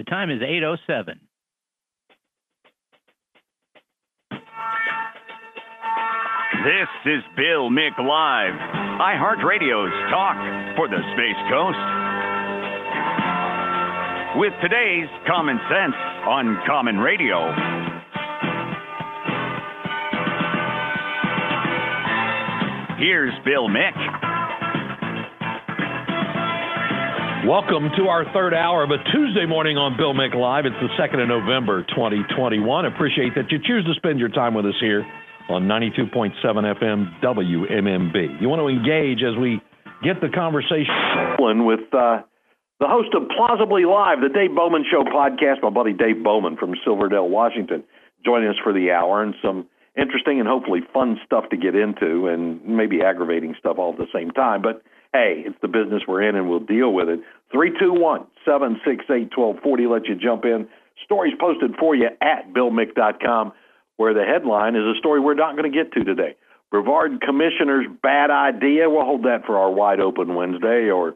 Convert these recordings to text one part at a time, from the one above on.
The time is 8.07. This is Bill Mick Live, iHeartRadio's talk for the Space Coast. With today's Common Sense on Common Radio. Here's Bill Mick. Welcome to our third hour of a Tuesday morning on Bill Mick Live. It's the 2nd of November, 2021. Appreciate that you choose to spend your time with us here on 92.7 FM WMMB. You want to engage as we get the conversation going with uh, the host of Plausibly Live, the Dave Bowman Show podcast, my buddy Dave Bowman from Silverdale, Washington, joining us for the hour and some interesting and hopefully fun stuff to get into and maybe aggravating stuff all at the same time. But hey, it's the business we're in and we'll deal with it. 321 768 1240 let you jump in. Stories posted for you at BillMick.com where the headline is a story we're not going to get to today. Brevard Commissioner's bad idea. We'll hold that for our wide open Wednesday or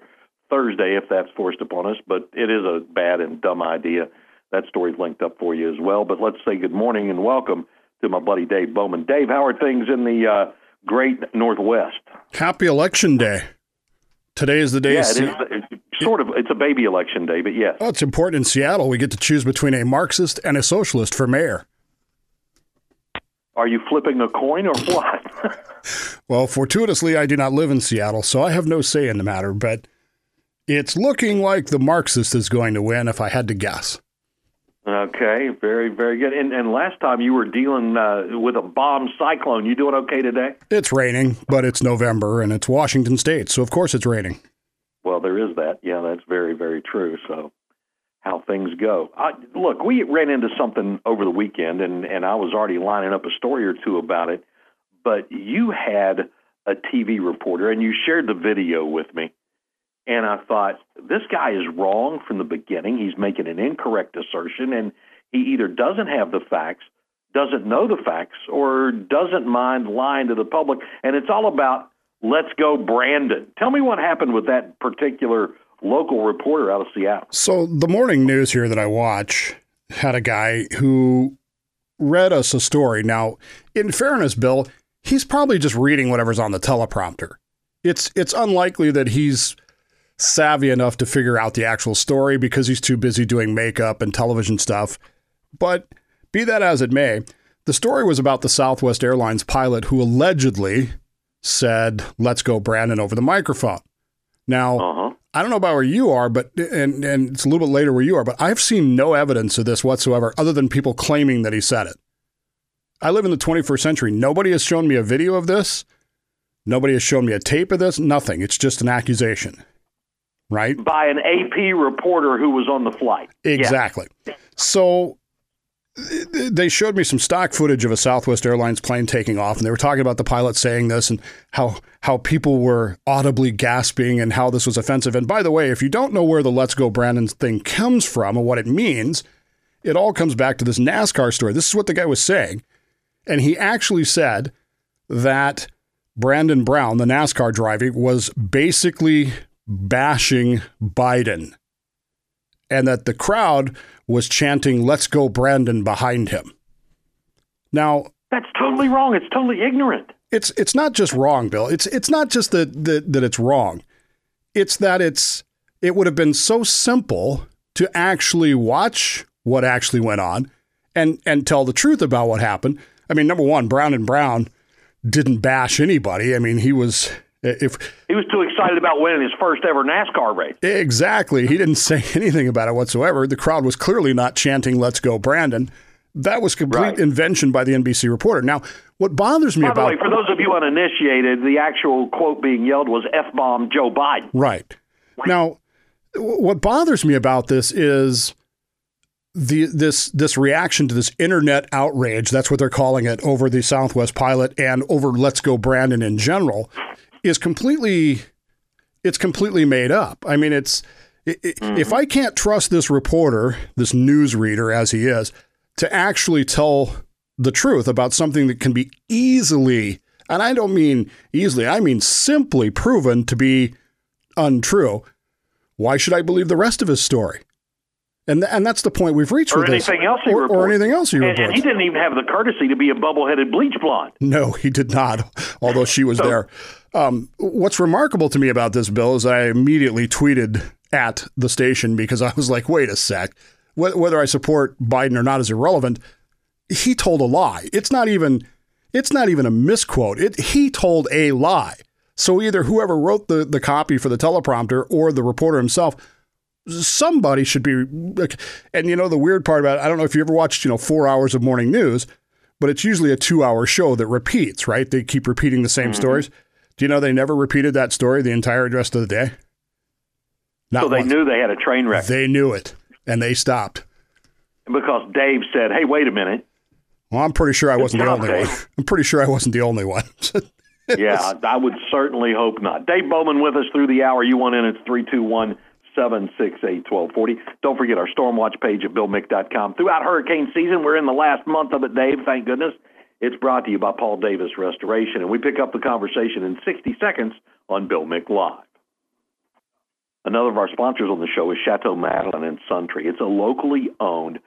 Thursday if that's forced upon us, but it is a bad and dumb idea. That story's linked up for you as well. But let's say good morning and welcome to my buddy Dave Bowman. Dave, how are things in the uh, great Northwest? Happy Election Day. Today is the day. Yeah, it is, it's sort of. It's a baby election day, but yes. Oh, it's important in Seattle. We get to choose between a Marxist and a socialist for mayor. Are you flipping a coin or what? well, fortuitously, I do not live in Seattle, so I have no say in the matter, but it's looking like the Marxist is going to win if I had to guess. Okay, very, very good. And, and last time you were dealing uh, with a bomb cyclone. You doing okay today? It's raining, but it's November and it's Washington State, so of course it's raining. Well, there is that. Yeah, that's very, very true. So how things go. I, look, we ran into something over the weekend, and, and I was already lining up a story or two about it. But you had a TV reporter, and you shared the video with me. And I thought, this guy is wrong from the beginning. He's making an incorrect assertion, and he either doesn't have the facts, doesn't know the facts, or doesn't mind lying to the public. And it's all about let's go, Brandon. Tell me what happened with that particular local reporter out of Seattle. So the morning news here that I watch had a guy who read us a story. Now, in fairness, Bill, he's probably just reading whatever's on the teleprompter. It's it's unlikely that he's savvy enough to figure out the actual story because he's too busy doing makeup and television stuff. But be that as it may, the story was about the Southwest Airlines pilot who allegedly said, "Let's go, Brandon," over the microphone. Now, uh-huh. I don't know about where you are, but and and it's a little bit later where you are, but I've seen no evidence of this whatsoever, other than people claiming that he said it. I live in the 21st century. Nobody has shown me a video of this. Nobody has shown me a tape of this. Nothing. It's just an accusation, right? By an AP reporter who was on the flight. Exactly. Yeah. So they showed me some stock footage of a Southwest Airlines plane taking off, and they were talking about the pilot saying this and how how people were audibly gasping and how this was offensive. And by the way, if you don't know where the "Let's Go Brandon" thing comes from and what it means, it all comes back to this NASCAR story. This is what the guy was saying, and he actually said that Brandon Brown, the NASCAR driver, was basically bashing Biden, and that the crowd was chanting, Let's go, Brandon, behind him. Now, that's totally wrong. It's totally ignorant. It's it's not just wrong, Bill. It's it's not just that, that that it's wrong. It's that it's it would have been so simple to actually watch what actually went on and and tell the truth about what happened. I mean, number one, Brown and Brown didn't bash anybody. I mean, he was if he was too excited about winning his first ever NASCAR race. Exactly. He didn't say anything about it whatsoever. The crowd was clearly not chanting "Let's go, Brandon." That was complete right. invention by the NBC reporter. Now, what bothers me by about way, for those of you uninitiated, the actual quote being yelled was "F bomb Joe Biden." Right. Now, what bothers me about this is the this this reaction to this internet outrage. That's what they're calling it over the Southwest pilot and over "Let's Go, Brandon" in general is completely it's completely made up. I mean, it's mm-hmm. if I can't trust this reporter, this news reader as he is, to actually tell the truth about something that can be easily, and I don't mean easily, I mean simply proven to be untrue, why should I believe the rest of his story? And, th- and that's the point we've reached or with anything this. else he or, reports. or anything else he and, reports. and he didn't even have the courtesy to be a bubble-headed bleach blonde. No, he did not, although she was So- there. Um, what's remarkable to me about this, Bill, is I immediately tweeted at the station because I was like, wait a sec. Wh- Whether I support Biden or not is irrelevant. He told a lie. It's not even it's not even a misquote. It he told a lie. So either whoever wrote the, the copy for the teleprompter or the reporter himself, somebody should be and you know the weird part about it, I don't know if you ever watched, you know, four hours of morning news, but it's usually a two hour show that repeats, right? They keep repeating the Mm-hmm. same stories. Do you know they never repeated that story the entire rest of the day? Not so they once. knew they had a train wreck They knew it, and they stopped. because Dave said, "Hey, wait a minute." Well, I'm pretty sure I wasn't the only one. I'm pretty sure I wasn't the only one. yeah, I, I would certainly hope not. Dave Bowman with us through the hour. You want in? It's three two one seven six eight twelve forty. Don't forget our Stormwatch page at BillMick.com. Throughout hurricane season, we're in the last month of it, Dave. Thank goodness. It's brought to you by Paul Davis Restoration, and we pick up the conversation in 60 seconds on Bill Mick Live. Another of our sponsors on the show is Chateau Madeline in Suntree. It's a locally owned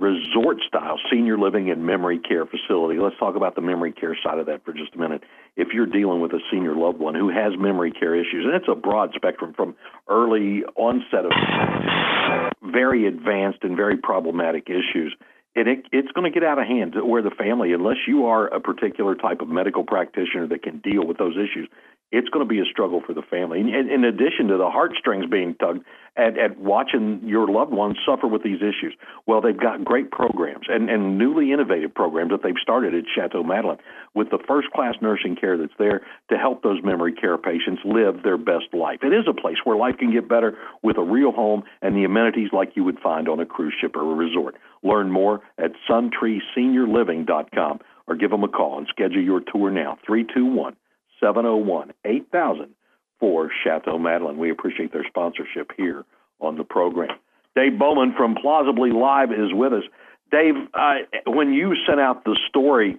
resort style senior living and memory care facility. Let's talk about the memory care side of that for just a minute. If you're dealing with a senior loved one who has memory care issues, and it's a broad spectrum from early onset of very advanced and very problematic issues, and it, it's going to get out of hand where the family, unless you are a particular type of medical practitioner that can deal with those issues, it's going to be a struggle for the family. And in, addition to the heartstrings being tugged at, at watching your loved ones suffer with these issues, well, they've got great programs and, and newly innovative programs that they've started at Chateau Madeline with the first class nursing care that's there to help those memory care patients live their best life. It is a place where life can get better with a real home and the amenities like you would find on a cruise ship or a resort. Learn more at suntreeseniorliving.com or give them a call and schedule your tour now. 321 701 8000 for Chateau Madeline. We appreciate their sponsorship here on the program. Dave Bowman from Plausibly Live is with us. Dave, uh, when you sent out the story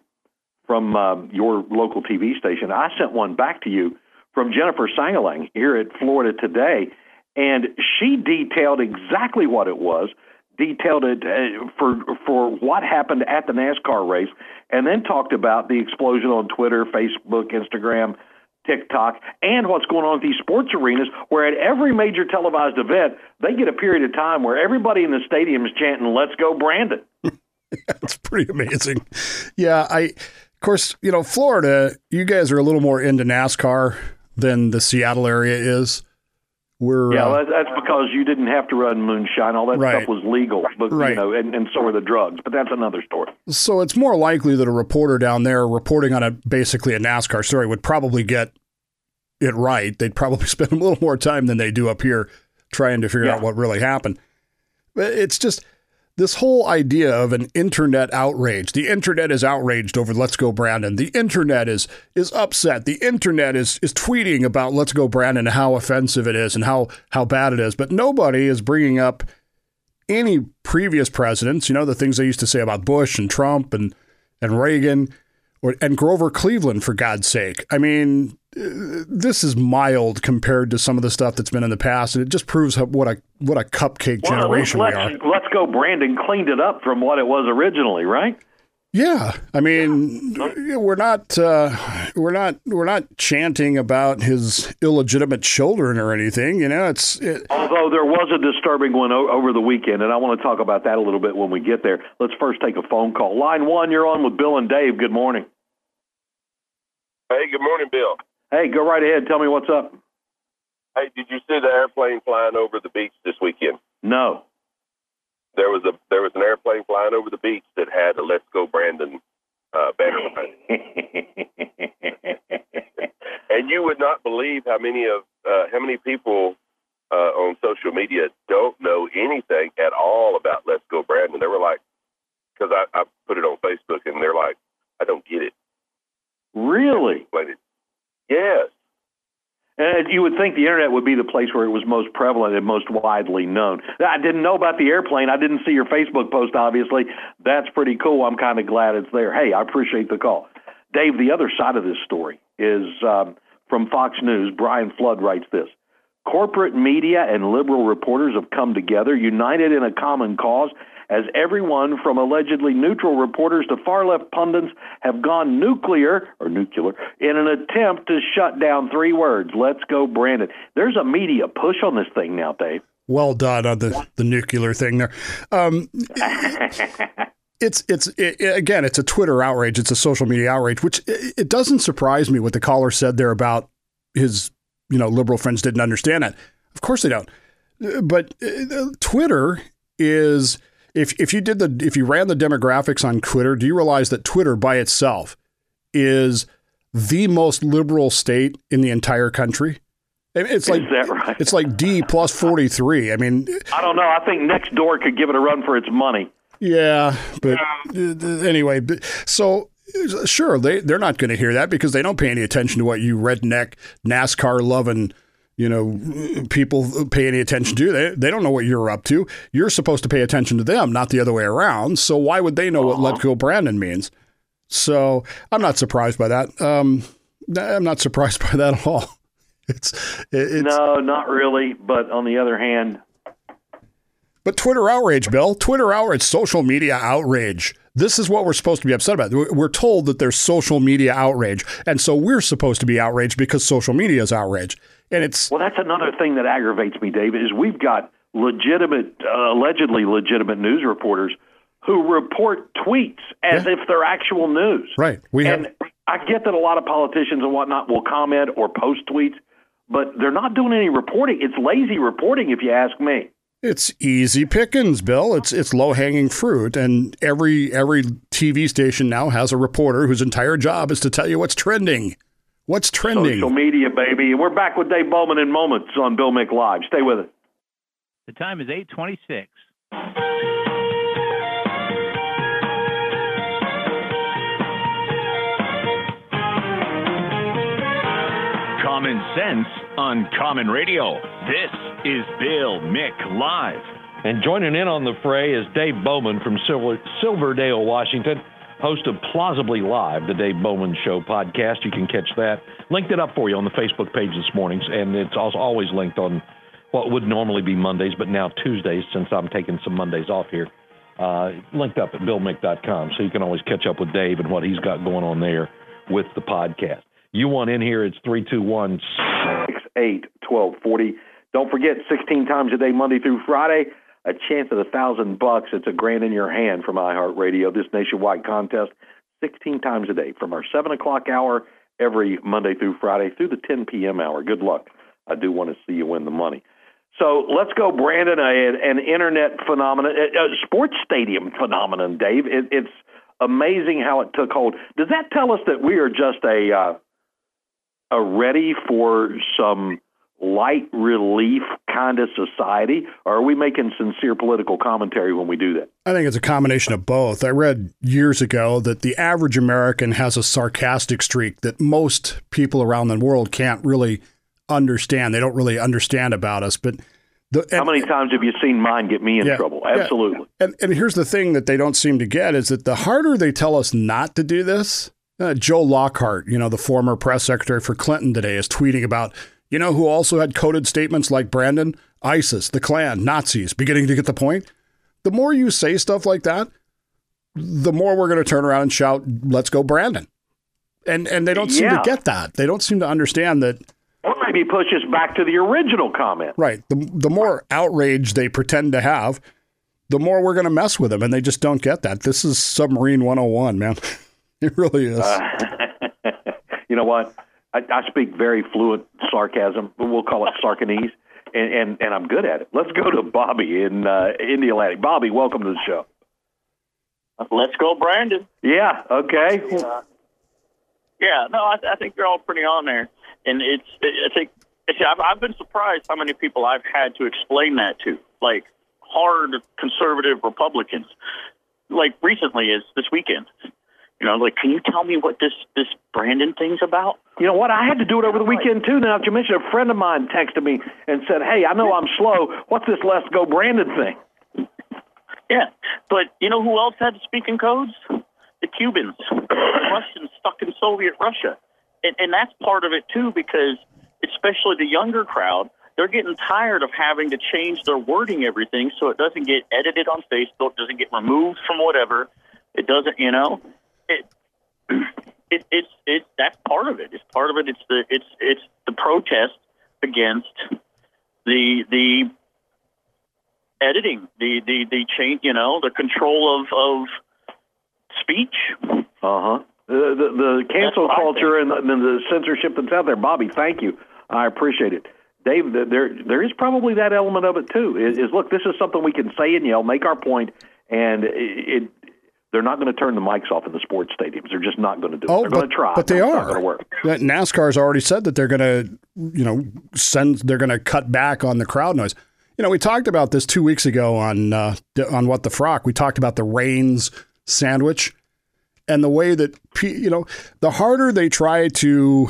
from uh, your local TV station, I sent one back to you from Jennifer Sangalang here at Florida Today, and she detailed exactly what it was, detailed it uh, for for what happened at the NASCAR race, and then talked about the explosion on Twitter, Facebook, Instagram, TikTok, and what's going on at these sports arenas, where at every major televised event, they get a period of time where everybody in the stadium is chanting, Let's go, Brandon. That's pretty amazing. Yeah, I of course, you know, Florida, you guys are a little more into NASCAR than the Seattle area is. We're Yeah, uh, that's because you didn't have to run moonshine. All that Right. stuff was legal, but Right. you know, and, and so were the drugs. But that's another story. so it's more likely that a reporter down there reporting on a basically a NASCAR story would probably get it right. They'd probably spend a little more time than they do up here trying to figure Yeah. out what really happened. But it's just this whole idea of an internet outrage. The internet is outraged over Let's Go Brandon. The internet is is upset. The internet is is tweeting about Let's Go Brandon and how offensive it is and how how bad it is. But nobody is bringing up any previous presidents. You know the things they used to say about Bush and Trump and and Reagan or and Grover Cleveland for God's sake. I mean, this is mild compared to some of the stuff that's been in the past, and it just proves how, what a what a cupcake Well, generation we let's, are. let's go, Brandon cleaned it up from what it was originally, right? Yeah, I mean, we're not uh, we're not we're not chanting about his illegitimate children or anything. You know, it's it, Although there was a disturbing one o- over the weekend, and I want to talk about that a little bit when we get there. Let's first take a phone call. Line one, you're on with Bill and Dave. Good morning. Hey, good morning, Bill. Hey, go right ahead. Tell me what's up. Hey, did you see the airplane flying over the beach this weekend? No. There was a there was an airplane flying over the beach that had a "Let's Go Brandon" uh, banner on it, and you would not believe how many of uh, how many people uh, on social media don't know anything at all about "Let's Go Brandon." They were like, because I, I put it on Facebook, and they're like, "I don't get it." really? But it, yes, And you would think the internet would be the place where it was most prevalent and most widely known. I didn't know about the airplane. I didn't see your Facebook post, obviously. That's pretty cool. I'm kind of glad it's there. Hey, I appreciate the call. Dave, the other side of this story is um, from Fox News. Brian Flood writes this Corporate media and liberal reporters have come together, united in a common cause, as everyone from allegedly neutral reporters to far left pundits have gone nuclear or nuclear in an attempt to shut down three words. Let's go, Brandon. There's a media push on this thing now, Dave. Well done on the, the nuclear thing there. Um, it's it's it, again, it's a Twitter outrage. It's a social media outrage, which it, it doesn't surprise me what the caller said there about his you know liberal friends didn't understand it. Of course they don't. But uh, Twitter is if if you did the if you ran the demographics on Twitter, do you realize that Twitter by itself is the most liberal state in the entire country? It's like right? it's like D plus forty three. I mean, I don't know. I think next door could give it a run for its money. Yeah, but uh, anyway, so sure they they're not going to hear that because they don't pay any attention to what you redneck NASCAR loving you know people pay any attention to they they don't know what you're up to. You're supposed to pay attention to them not the other way around. So why would they know uh-huh. what let go brandon means? So i'm not surprised by that. Um, i'm not surprised by that at all. It's, it's no not really. But on the other hand but twitter outrage bill. Twitter outrage social media outrage. This is what we're supposed to be upset about. We're told that there's social media outrage, and so we're supposed to be outraged because social media is outrage. And it's well, that's another thing that aggravates me, David. Is we've got legitimate, uh, allegedly legitimate news reporters who report tweets as yeah. if they're actual news. Right. We and have... I get that a lot of politicians and whatnot will comment or post tweets, but they're not doing any reporting. It's lazy reporting, if you ask me. It's easy pickings, Bill. It's it's low hanging fruit, and every every TV station now has a reporter whose entire job is to tell you what's trending. What's trending? Social media, baby. We're back with Dave Bowman in moments on Bill Mick Live. Stay with us. The time is eight twenty-six. Common sense on Common Radio. This is Bill Mick Live. And joining in on the fray is Dave Bowman from Silver, Silverdale, Washington, host of Plausibly Live, the Dave Bowman Show podcast. You can catch that. Linked it up for you on the Facebook page this morning, and it's also always linked on what would normally be Mondays, but now Tuesdays since I'm taking some Mondays off here. Uh, linked up at billmick.com, so you can always catch up with Dave and what he's got going on there with the podcast. You want in here, it's 321 68 1240. Don't forget, 16 times a day, Monday through Friday, a chance at a thousand bucks. It's a grand in your hand from iHeartRadio. This nationwide contest, 16 times a day from our 7 o'clock hour every Monday through Friday through the 10 p.m. hour. Good luck. I do want to see you win the money. So let's go, Brandon. an internet phenomenon, a sports stadium phenomenon, Dave. It, it's amazing how it took hold. Does that tell us that we are just a uh, a ready for some light relief kind of society, or are we making sincere political commentary when we do that? I think it's a combination of both. I read years ago that the average American has a sarcastic streak that most people around the world can't really understand. They don't really understand about us, but the, and, How many times have you seen mine get me in yeah, trouble? Absolutely. Yeah. And, and here's the thing that they don't seem to get is that the harder they tell us not to do this, uh, Joe Lockhart, you know, the former press secretary for Clinton today, is tweeting about, you know, who also had coded statements like Brandon? ISIS, the Klan, Nazis, beginning to get the point. The more you say stuff like that, the more we're going to turn around and shout, let's go, Brandon. And, and they don't seem yeah. to get that. They don't seem to understand that or maybe push us back to the original comment. Right. The, the more outrage they pretend to have, the more we're going to mess with them. And they just don't get that. This is Submarine 101, man. it really is. Uh, you know what? I, I, speak very fluent sarcasm. But we'll call it Sarcanese. And, and, and I'm good at it. Let's go to Bobby in uh, in the Atlantic. Bobby, welcome to the show. Let's go, Brandon. Yeah. Okay. Uh, yeah. No, I, I think you're all pretty on there and it's I think I've, I've been surprised how many people I've had to explain that to, like hard conservative Republicans. Like recently, is this weekend. You know, like, can you tell me what this this Brandon thing's about? You know what? I had to do it over the weekend too. Now that you mentioned, a friend of mine texted me and said, "Hey, I know I'm slow. What's this Let's Go Brandon thing?" Yeah, but you know who else had to speak in codes? The Cubans, the Russians stuck in Soviet Russia and, and that's part of it too, because especially the younger crowd, they're getting tired of having to change their wording everything so it doesn't get edited on Facebook, doesn't get removed from whatever. It doesn't, you know, it, it it's it that's part of it. It's part of it. It's the it's it's the protest against the the editing, the the the change, you know, the control of of speech. Uh huh. The, the the cancel That's what I culture and the, the censorship that's out there, Bobby. Thank you. I appreciate it. Dave, there there is probably that element of it too. Is, is look, this is something we can say and yell, make our point, and it, it they're not going to turn the mics off in the sports stadiums. They're just not going to do it. Oh, they're but, going to try, but they are. going to work. NASCAR's already said that they're going to, you know, send. They're going to cut back on the crowd noise. You know, we talked about this two weeks ago on uh, on what the frock. We talked about the Reigns sandwich and the way that you know the harder they try to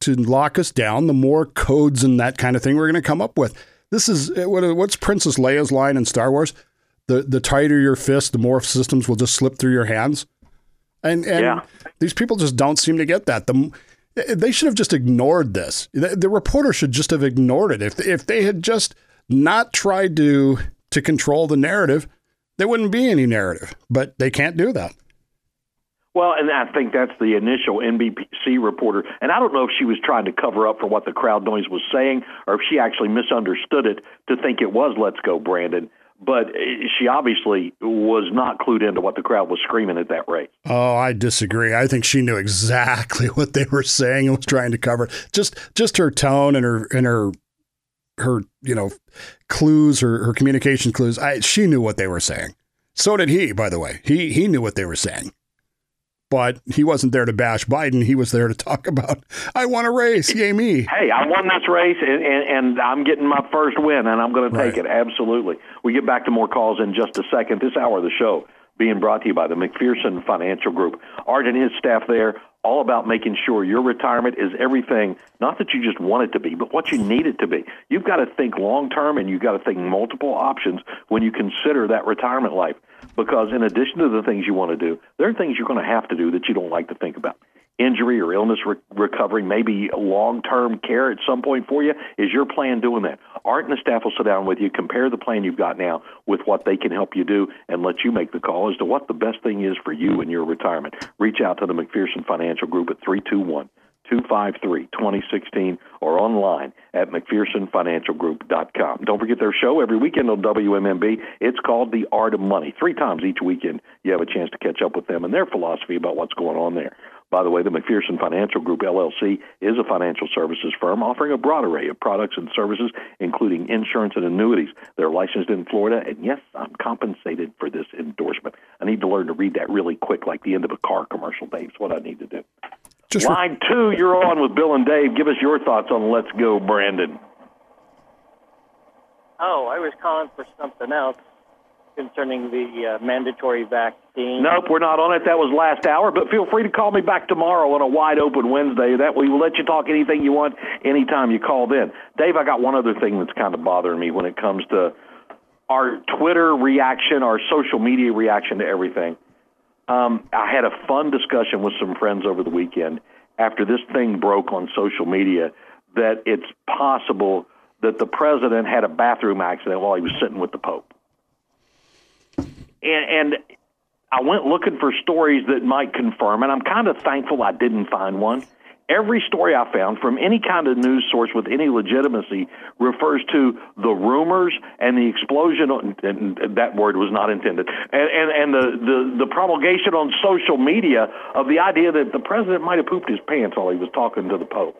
to lock us down, the more codes and that kind of thing we're going to come up with. This is what, what's Princess Leia's line in Star Wars: the the tighter your fist, the more systems will just slip through your hands. And and Yeah. these people just don't seem to get that. The they should have just ignored this. The, the reporter should just have ignored it. If if they had just not tried to to control the narrative, there wouldn't be any narrative. But they can't do that. Well, and I think that's the initial NBC reporter. And I don't know if she was trying to cover up for what the crowd noise was saying or if she actually misunderstood it to think it was Let's Go, Brandon. But she obviously was not clued into what the crowd was screaming at that rate. Oh, I disagree. I think she knew exactly what they were saying and was trying to cover. Just just her tone and her and her her you know clues, her her communication clues. I she knew what they were saying. So did he, by the way. He he knew what they were saying. But he wasn't there to bash Biden. He was there to talk about, I want a race. Yay, me. Hey, I won this race, and, and, and I'm getting my first win, and I'm going to take Right. it. Absolutely. We get back to more calls in just a second. This hour of the show being brought to you by the McPherson Financial Group. Art and his staff there, all about making sure your retirement is everything, not that you just want it to be, but what you need it to be. You've got to think long term, and you've got to think multiple options when you consider that retirement life. Because in addition to the things you want to do, there are things you're going to have to do that you don't like to think about injury or illness re- recovery, maybe long term care at some point for you? Is your plan doing that? Art and the staff will sit down with you, compare the plan you've got now with what they can help you do, and let you make the call as to what the best thing is for you in your retirement. Reach out to the McPherson Financial Group at 321 253 2016 or online at McPhersonFinancialGroup.com. Don't forget their show every weekend on WMMB. It's called The Art of Money. Three times each weekend, you have a chance to catch up with them and their philosophy about what's going on there. By the way, the McPherson Financial Group LLC is a financial services firm offering a broad array of products and services, including insurance and annuities. They're licensed in Florida, and yes, I'm compensated for this endorsement. I need to learn to read that really quick, like the end of a car commercial, Dave. It's what I need to do. Just re- Line two, you're on with Bill and Dave. Give us your thoughts on Let's Go, Brandon. Oh, I was calling for something else concerning the uh, mandatory vaccine. Nope, we're not on it. That was last hour, but feel free to call me back tomorrow on a wide open Wednesday. That we will let you talk anything you want anytime you call in. Dave, I got one other thing that's kind of bothering me when it comes to our Twitter reaction, our social media reaction to everything. Um, I had a fun discussion with some friends over the weekend after this thing broke on social media that it's possible that the president had a bathroom accident while he was sitting with the Pope. And, and I went looking for stories that might confirm, and I'm kind of thankful I didn't find one. Every story I found from any kind of news source with any legitimacy refers to the rumors and the explosion, on, and that word was not intended, and, and, and the, the, the promulgation on social media of the idea that the president might have pooped his pants while he was talking to the Pope.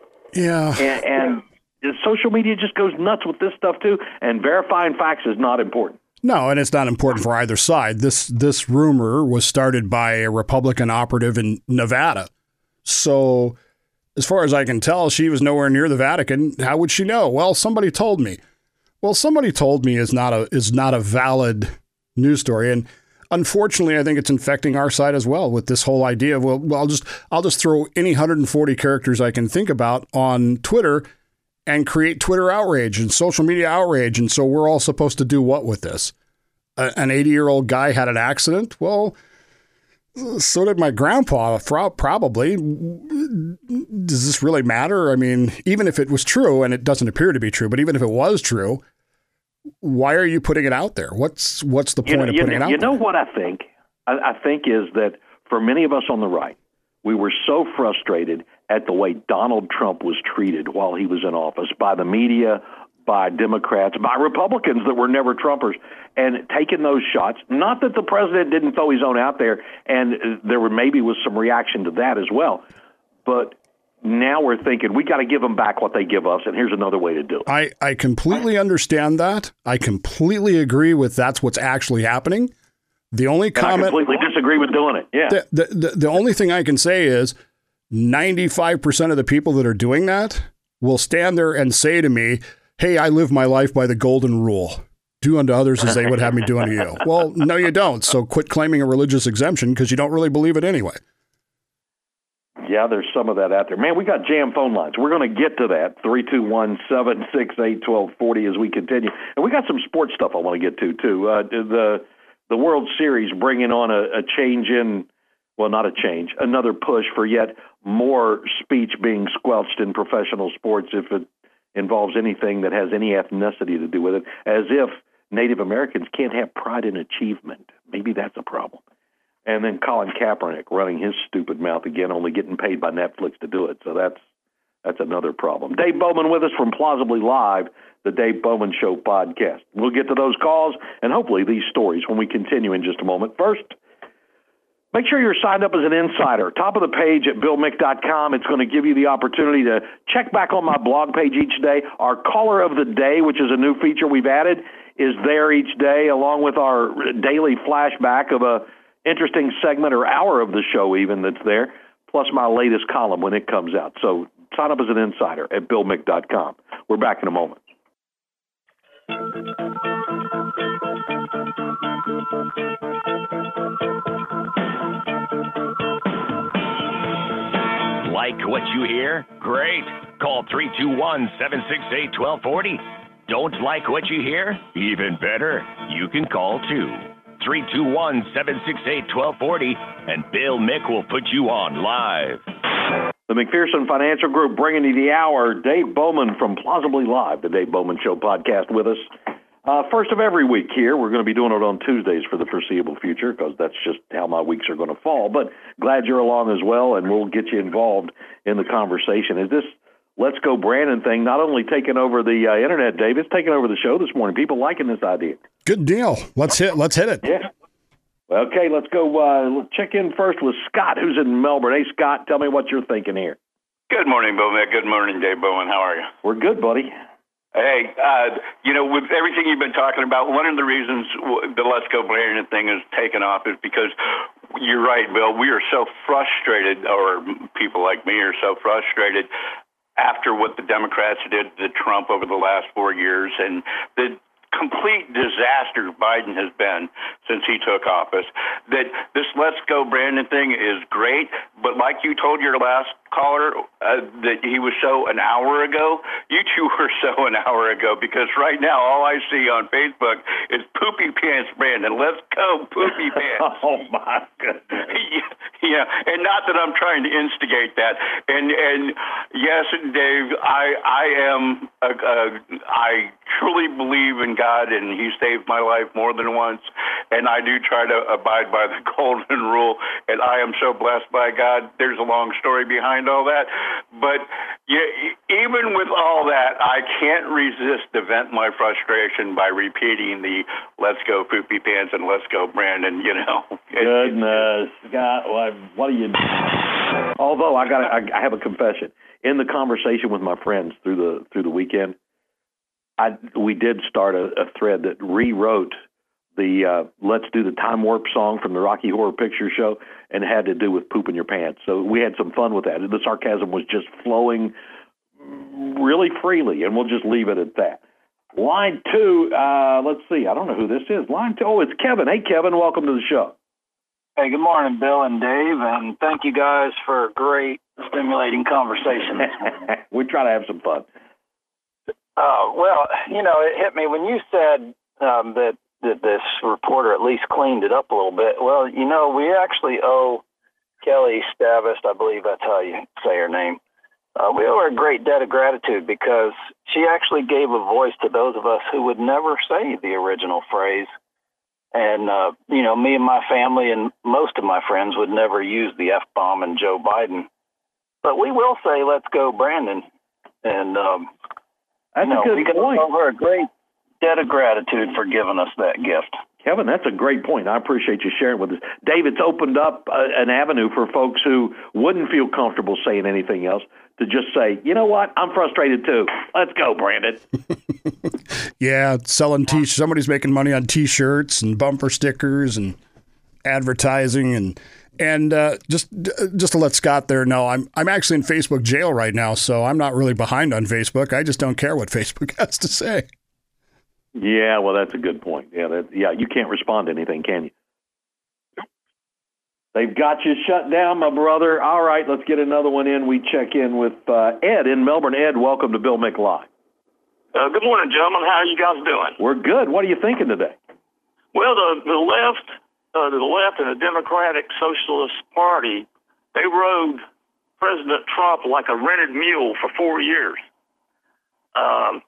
yeah. And, and social media just goes nuts with this stuff too, and verifying facts is not important. No, and it's not important for either side. This this rumor was started by a Republican operative in Nevada. So, as far as I can tell, she was nowhere near the Vatican. How would she know? Well, somebody told me. Well, somebody told me is not a is not a valid news story, and unfortunately, I think it's infecting our side as well with this whole idea of well, I'll just I'll just throw any 140 characters I can think about on Twitter and create Twitter outrage and social media outrage. And so we're all supposed to do what with this? A, an 80 year old guy had an accident? Well, So did my grandpa, probably. Does this really matter? I mean, even if it was true, and it doesn't appear to be true, but even if it was true, why are you putting it out there? What's what's the point you know, of putting know, it out You there? know what I think? I, I think is that for many of us on the right, we were so frustrated at the way Donald Trump was treated while he was in office by the media, by Democrats, by Republicans that were never Trumpers, and taking those shots. Not that the president didn't throw his own out there, and there were maybe was some reaction to that as well, but now we're thinking we got to give them back what they give us, and here's another way to do it. I, I completely understand that. I completely agree with that's what's actually happening. The only And I comment completely disagree with doing it. Yeah. the, the, the, the only thing I can say is 95% of the people that are doing that will stand there and say to me, Hey, I live my life by the golden rule. Do unto others as they would have me do unto you. Well, no, you don't. So quit claiming a religious exemption because you don't really believe it anyway. Yeah, there's some of that out there. Man, we got jam phone lines. We're going to get to that. 321 768 1240 as we continue. And we got some sports stuff I want to get to, too. Uh, the, the World Series bringing on a, a change in, well, not a change, another push for yet more speech being squelched in professional sports if it involves anything that has any ethnicity to do with it, as if Native Americans can't have pride in achievement. Maybe that's a problem. And then Colin Kaepernick running his stupid mouth again, only getting paid by Netflix to do it. So that's that's another problem. Dave Bowman with us from Plausibly Live, the Dave Bowman Show podcast. We'll get to those calls and hopefully these stories when we continue in just a moment. First, make sure you're signed up as an insider. Top of the page at BillMick.com. It's going to give you the opportunity to check back on my blog page each day. Our caller of the day, which is a new feature we've added, is there each day, along with our daily flashback of a interesting segment or hour of the show even that's there, plus my latest column when it comes out. So sign up as an insider at BillMick.com. We're back in a moment. Like what you hear? Great. Call 321 768 1240. Don't like what you hear? Even better. You can call too. 321 768 1240, and Bill Mick will put you on live. The McPherson Financial Group bringing you the hour. Dave Bowman from Plausibly Live, the Dave Bowman Show podcast with us. Uh, first of every week here. We're going to be doing it on Tuesdays for the foreseeable future because that's just how my weeks are going to fall. But glad you're along as well, and we'll get you involved in the conversation. Is this Let's Go Brandon thing not only taking over the uh, internet, Dave, it's taking over the show this morning. People liking this idea. Good deal. Let's hit. Let's hit it. Yeah. Okay, let's go. Uh, check in first with Scott, who's in Melbourne. Hey, Scott, tell me what you're thinking here. Good morning, Bill Mick. Good morning, Dave Bowen. How are you? We're good, buddy. Hey, uh, you know, with everything you've been talking about, one of the reasons the Let's Go Brandon thing has taken off is because you're right, Bill. We are so frustrated, or people like me are so frustrated after what the Democrats did to Trump over the last four years and the complete disaster Biden has been since he took office. That this Let's Go Brandon thing is great, but like you told your last caller uh, that he was so an hour ago, you two were so an hour ago because right now all I see on Facebook is Poopy Pants Brandon. Let's go Poopy Pants. oh my goodness. yeah, and not that I'm trying to instigate that. And and yes, Dave, I I am a, a, I truly believe in God, and He saved my life more than once. And I do try to abide by the golden rule, and I am so blessed by God. There's a long story behind all that, but yeah, even with all that, I can't resist to vent my frustration by repeating the "Let's go poopy pants" and "Let's go Brandon." You know. Goodness, God, what, what are you? Although I got, I, I have a confession. In the conversation with my friends through the through the weekend, I we did start a, a thread that rewrote the uh, "Let's Do the Time Warp" song from the Rocky Horror Picture Show, and had to do with poop in your pants. So we had some fun with that. The sarcasm was just flowing really freely, and we'll just leave it at that. Line two, uh, let's see. I don't know who this is. Line two, oh, it's Kevin. Hey, Kevin, welcome to the show. Hey, good morning, Bill and Dave, and thank you guys for a great, stimulating conversation. we try to have some fun. Uh, well, you know, it hit me when you said um, that that this reporter at least cleaned it up a little bit. Well, you know, we actually owe Kelli Stavast, I believe that's how you say her name. Uh, we owe her a great debt of gratitude because she actually gave a voice to those of us who would never say the original phrase. And, uh, you know, me and my family and most of my friends would never use the F bomb and Joe Biden. But we will say, let's go, Brandon. And, um, That's you know, a good we can point. owe her a great debt of gratitude for giving us that gift. Kevin, that's a great point. I appreciate you sharing with us. Dave, it's opened up uh, an avenue for folks who wouldn't feel comfortable saying anything else to just say, you know what, I'm frustrated too. Let's go, Brandon. Yeah, selling t shirts. somebody's making money on t-shirts and bumper stickers and advertising and and uh, just just to let Scott there know, I'm I'm actually in Facebook jail right now, so I'm not really behind on Facebook. I just don't care what Facebook has to say. Yeah, well, that's a good point. Yeah, that, yeah, you can't respond to anything, can you? They've got you shut down, my brother. All right, let's get another one in. We check in with uh, Ed in Melbourne. Ed, welcome to Bill Mick Uh, good morning, gentlemen. How are you guys doing? We're good. What are you thinking today? Well, the the left, uh, the left, and the Democratic Socialist Party, they rode President Trump like a rented mule for four years. Um,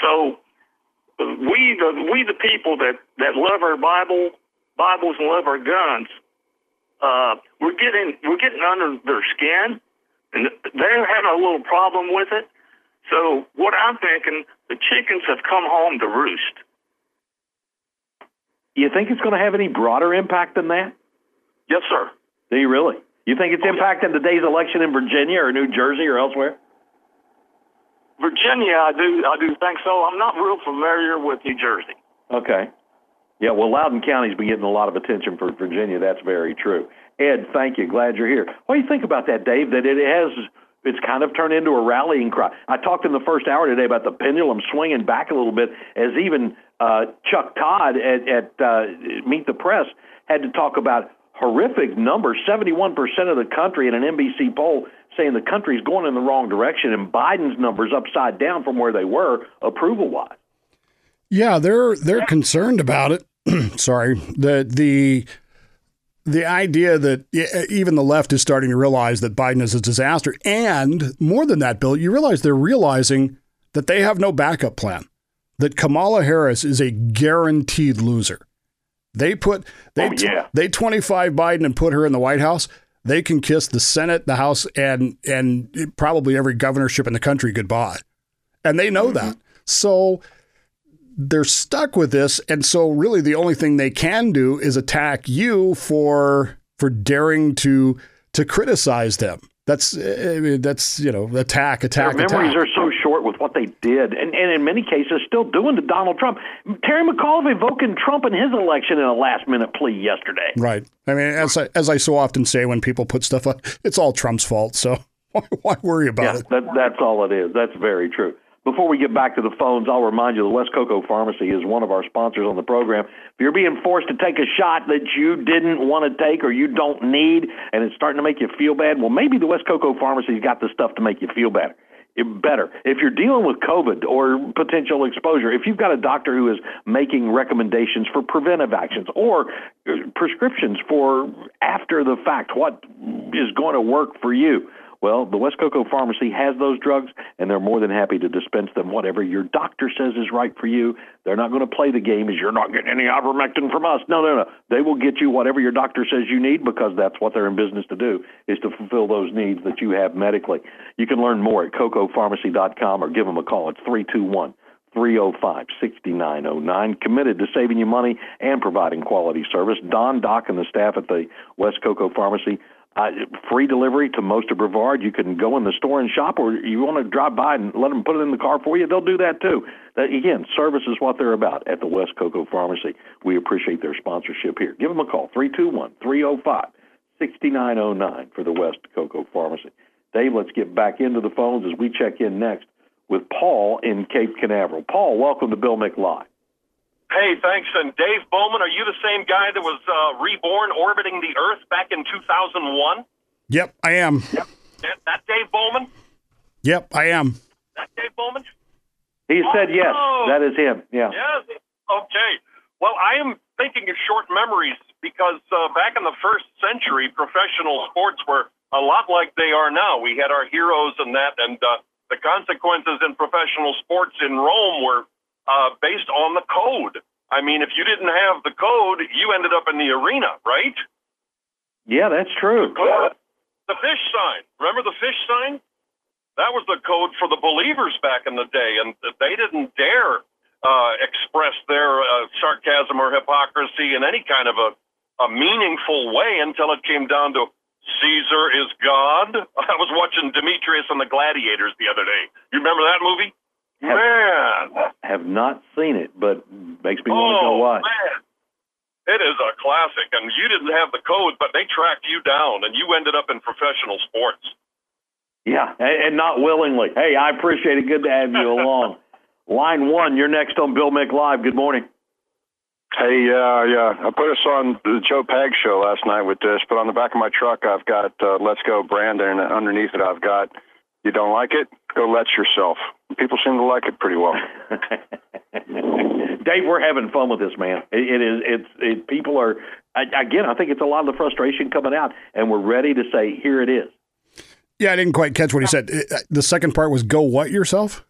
so we the we the people that that love our Bible, Bibles, and love our guns, uh, we're getting we're getting under their skin, and they're having a little problem with it. So what I'm thinking, the chickens have come home to roost. You think it's going to have any broader impact than that? Yes, sir. Do you really? You think it's oh, impacting today's election in Virginia or New Jersey or elsewhere? Virginia, I do I do think so. I'm not real familiar with New Jersey. Okay. Yeah, well, Loudoun County's been getting a lot of attention for Virginia. That's very true. Ed, thank you. Glad you're here. What do you think about that, Dave? That it has, it's kind of turned into a rallying cry. I talked in the first hour today about the pendulum swinging back a little bit, as even uh, Chuck Todd at, at uh, Meet the Press had to talk about horrific numbers 71% of the country in an NBC poll saying the country's going in the wrong direction, and Biden's numbers upside down from where they were approval wise. Yeah, they're they're concerned about it. Sorry, the the the idea that even the left is starting to realize that Biden is a disaster, and more than that, Bill, you realize they're realizing that they have no backup plan. That Kamala Harris is a guaranteed loser. They put they Oh, yeah. they 25 Biden and put her in the White House. They can kiss the Senate, the House, and and probably every governorship in the country goodbye, and they know mm-hmm. that. So they're stuck with this, and so really the only thing they can do is attack you for for daring to to criticize them. That's eh, eh, I mean, that's you know attack attack Their memories attack. are so short with what they did, and, and in many cases still doing to Donald Trump. Terry McAuliffe evoking Trump in his election in a last minute plea yesterday. Right. I mean, as I, as I so often say when people put stuff up, it's all Trump's fault. So why, why worry about Yeah, it? that, that's all it is. That's very true. Before we get back to the phones, I'll remind you the West Cocoa Pharmacy is one of our sponsors on the program. If you're being forced to take a shot that you didn't want to take or you don't need and it's starting to make you feel bad, well, maybe the West Cocoa Pharmacy's got the stuff to make you feel better. Better. If you're dealing with COVID or potential exposure, if you've got a doctor who is making recommendations for preventive actions or uh, prescriptions for after the fact, what is going to work for you? Well, the West Cocoa Pharmacy has those drugs, and they're more than happy to dispense them. Whatever your doctor says is right for you, they're not going to play the game as you're not getting any ivermectin from us. No, no, no. They will get you whatever your doctor says you need because that's what they're in business to do, is to fulfill those needs that you have medically. You can learn more at cocopharmacy.com or give them a call. It's 321 305 6909. Committed to saving you money and providing quality service. Don, Doc, and the staff at the West Cocoa Pharmacy uh, free delivery to most of Brevard. You can go in the store and shop, or you want to drive by and let them put it in the car for you. They'll do that too. That, again, service is what they're about at the West Cocoa Pharmacy. We appreciate their sponsorship here. Give them a call, 321 305 6909 for the West Cocoa Pharmacy. Dave, let's get back into the phones as we check in next with Paul in Cape Canaveral. Paul, welcome to Bill Mick Live. Hey, thanks. And Dave Bowman, are you the same guy that was uh, reborn orbiting the Earth back in 2001? Yep, I am. That, that Dave Bowman? Yep, I am. That Dave Bowman? He said yes. Oh. That is him. Yeah. Yes. Okay. Well, I am thinking of short memories because uh, back in the first century, professional sports were a lot like they are now. We had our heroes and that, and uh, the consequences in professional sports in Rome were uh, based on the code. I mean, if you didn't have the code, you ended up in the arena, right? Yeah, that's true. The fish sign. Remember the fish sign? That was the code for the believers back in the day, and they didn't dare uh, express their uh, sarcasm or hypocrisy in any kind of a, a meaningful way until it came down to Caesar is God. I was watching Demetrius and the Gladiators the other day. You remember that movie? Have, Man, have not seen it, but makes me want to go oh watch. man, it is a classic. And you didn't have the code, but they tracked you down, and you ended up in professional sports. Yeah, and, and not willingly. Hey, I appreciate it. Good to have you along. Line one, you're next on Bill Mick Live. Good morning. Hey, uh, yeah, I put us on the Joe Pags show last night with this, but on the back of my truck, I've got uh, Let's Go Brandon, and underneath it, I've got You Don't Like It? Go Let Yourself. People seem to like it pretty well. Dave, we're having fun with this, man. It, it is. It's. It, people are. I, again, I think it's a lot of the frustration coming out, and we're ready to say, here it is. Yeah, I didn't quite catch what he said. Uh, The second part was go what yourself?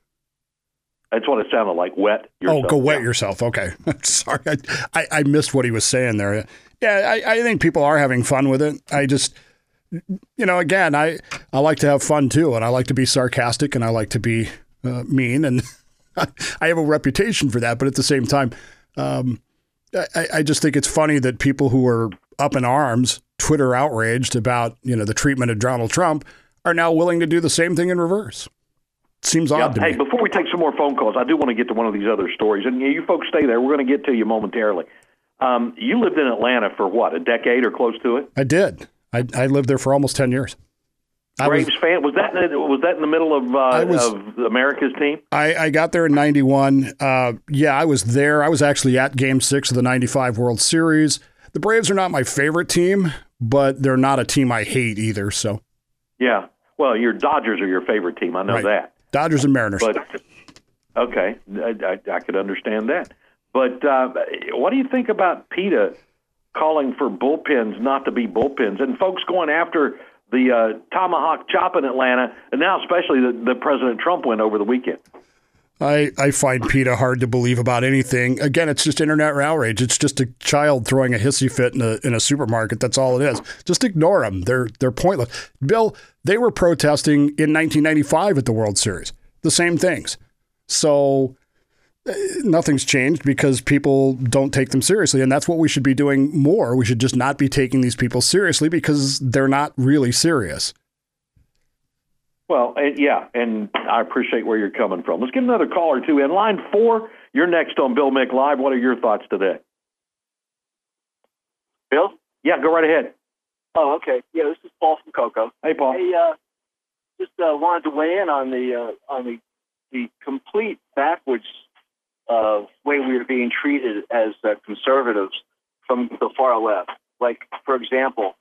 That's what it sounded like. Wet. Yourself. Oh, go wet yourself. Okay. Sorry. I, I, I missed what he was saying there. Yeah, I, I think people are having fun with it. I just, you know, again, I, I like to have fun too, and I like to be sarcastic and I like to be uh, mean, and I have a reputation for that. But at the same time, um, I, I just think it's funny that people who are up in arms, Twitter outraged about, you know, the treatment of Donald Trump are now willing to do the same thing in reverse. Seems odd to hey, me. Hey, before we take some more phone calls, I do want to get to one of these other stories, and you folks stay there. We're going to get to you momentarily. Um, you lived in Atlanta for what, a decade or close to it? I did. I, I lived there for almost 10 years. I was- Braves fan was that was that in the middle of uh, was- of America's team? I, I got there in 91. Uh, yeah, I was there. I was actually at game six of the 95 World Series. The Braves are not my favorite team, but they're not a team I hate either. So, Yeah. Well, your Dodgers are your favorite team. I know Right. that. Dodgers and Mariners. But okay, I, I, I could understand that. But uh, what do you think about PETA calling for bullpens not to be bullpens, and folks going after the uh, tomahawk chop in Atlanta, and now especially the, the President Trump went over the weekend? I, I find PETA hard to believe about anything. Again, it's just internet outrage. It's just a child throwing a hissy fit in a, in a supermarket. That's all it is. Just ignore them. They're they're pointless. Bill, they were protesting in 1995 at the World Series. The same things. So nothing's changed because people don't take them seriously, and that's what we should be doing more. We should just not be taking these people seriously because they're not really serious. Well, and, yeah, and I appreciate where you're coming from. Let's get another call or two in line four. You're next on Bill Mick Live. What are your thoughts today? Bill? Yeah, go right ahead. Oh, okay. Yeah, this is Paul from Cocoa. Hey, Paul. Hey, uh, just uh, wanted to weigh in on the uh, on the the complete backwards uh, way we are being treated as uh, conservatives from the far left. Like, for example,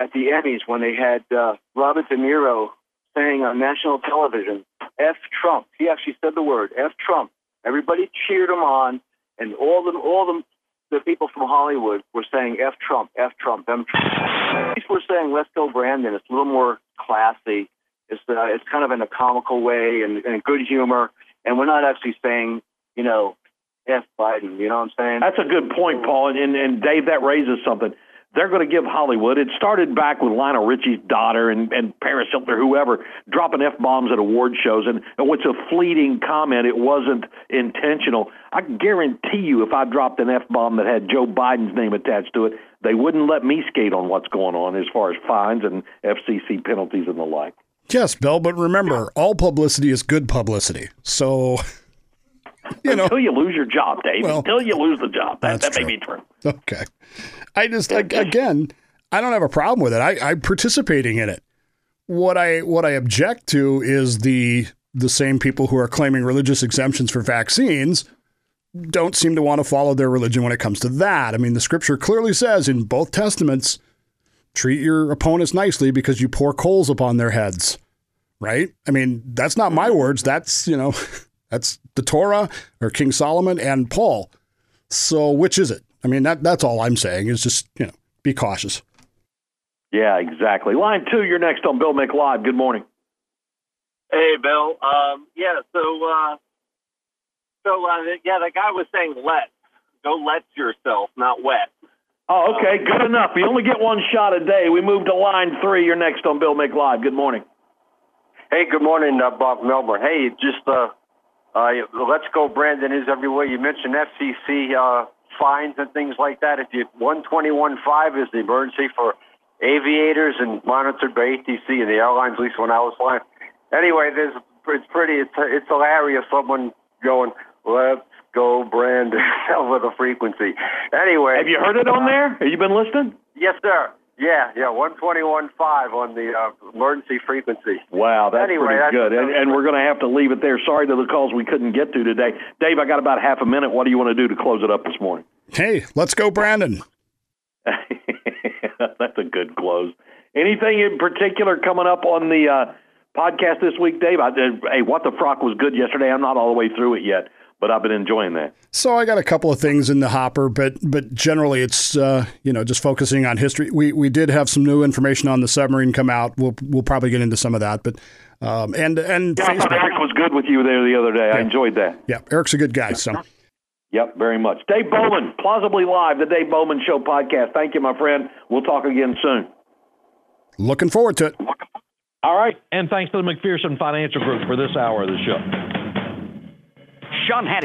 at the Emmys when they had uh, Robert De Niro saying on national television, "F Trump." He actually said the word "F Trump." Everybody cheered him on, and all the all the the people from Hollywood were saying "F Trump, F Trump, M Trump." Least we're saying "Let's go, Brandon." It's a little more classy. It's uh, it's kind of in a comical way and, and good humor, and we're not actually saying you know "F Biden." You know what I'm saying? That's a good point, Paul. And, and, and Dave, that raises something. They're going to give Hollywood. It started back with Lionel Richie's daughter and, and Paris Hilton or whoever dropping f bombs at award shows, and, and what's a fleeting comment. It wasn't intentional. I guarantee you, if I dropped an f bomb that had Joe Biden's name attached to it, they wouldn't let me skate on what's going on as far as fines and FCC penalties and the like. Yes, Bill, but remember, all publicity is good publicity. So, you know, until you lose your job, Dave. Well, until you lose the job, that, that may be true. okay. I just ag- again, I don't have a problem with it. I, I'm participating in it. What I what I object to is the the same people who are claiming religious exemptions for vaccines don't seem to want to follow their religion when it comes to that. I mean, the scripture clearly says in both testaments, treat your opponents nicely because you pour coals upon their heads. Right? I mean, that's not my mm-hmm. words. That's, you know, that's the Torah or King Solomon and Paul. So which is it? I mean, that that's all I'm saying is just you know be cautious. Yeah, exactly. Line two, you're next on Bill Mick Live. Good morning. Hey, Bill. Um, yeah, so, uh, so, uh, yeah, the guy was saying let. Go let yourself, not wet. Oh, okay, good enough. You only get one shot a day. We move to line three. You're next on Bill Mick Live. Good morning. Hey, good morning, uh, Bob Melbourne. Hey, just uh, uh, let's go, Brandon is everywhere. You mentioned FCC uh, fines and things like that. If you 121.5 is the emergency for aviators and monitored by ATC and the airlines, at least when I was flying. Anyway, there's it's pretty it's it's hilarious. Someone going, let's go, Brandon, over the frequency. Anyway, Have you heard it on there? Have you been listening? Yes, sir. Yeah, yeah, 121.5 on the uh, emergency frequency. Wow, that's Anyway, pretty that's- good. And, and we're going to have to leave it there. Sorry to the calls we couldn't get to today. Dave, I got about half a minute. What do you want to do to close it up this morning? Hey, let's go, Brandon. That's a good close. Anything in particular coming up on the uh, podcast this week, Dave? I, uh, hey, what the frock was good yesterday. I'm not all the way through it yet, but I've been enjoying that. So I got a couple of things in the hopper, but but generally it's uh, you know just focusing on history. We we did have some new information on the submarine come out. We'll we'll probably get into some of that, but um, and and Yeah, I thought Eric was good with you there the other day. I enjoyed that. yeah, Eric's a good guy. So Yep, very much. Dave Bowman, Plausibly Live, the Dave Bowman Show podcast. Thank you, my friend. We'll talk again soon. looking forward to it. All right. And thanks to the McPherson Financial Group for this hour of the show. Sean had